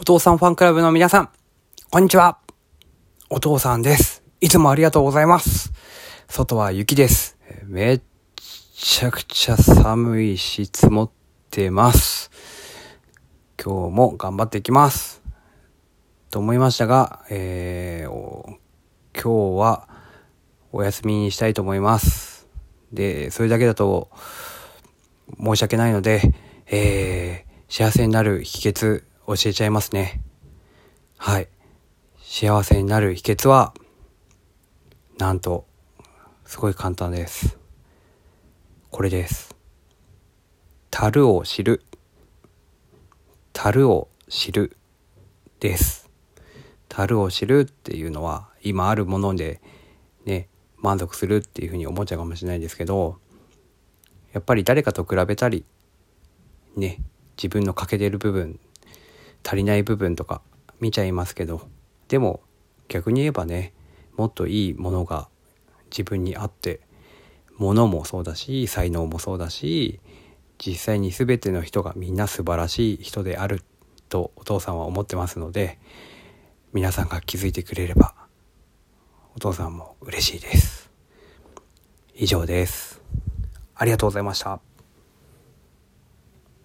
お父さんファンクラブの皆さん、こんにちは。お父さんです。いつもありがとうございます。外は雪です。めっちゃくちゃ寒いし積もってます。今日も頑張っていきます。と思いましたが、えー、今日はお休みにしたいと思います。で、それだけだと申し訳ないので、えー、幸せになる秘訣教えちゃいますね。はい。幸せになる秘訣は、なんと、すごい簡単です。これです。樽を知る。樽を知る。です。樽を知るっていうのは、今あるもので、ね、満足するっていうふうに思っちゃうかもしれないですけど、やっぱり誰かと比べたり、ね、自分の欠けてる部分、足りない部分とか見ちゃいますけど、でも逆に言えばね、もっといいものが自分にあって、物もそうだし、才能もそうだし、実際に全ての人がみんな素晴らしい人であるとお父さんは思ってますので、皆さんが気づいてくれれば、お父さんも嬉しいです。以上です。ありがとうございました。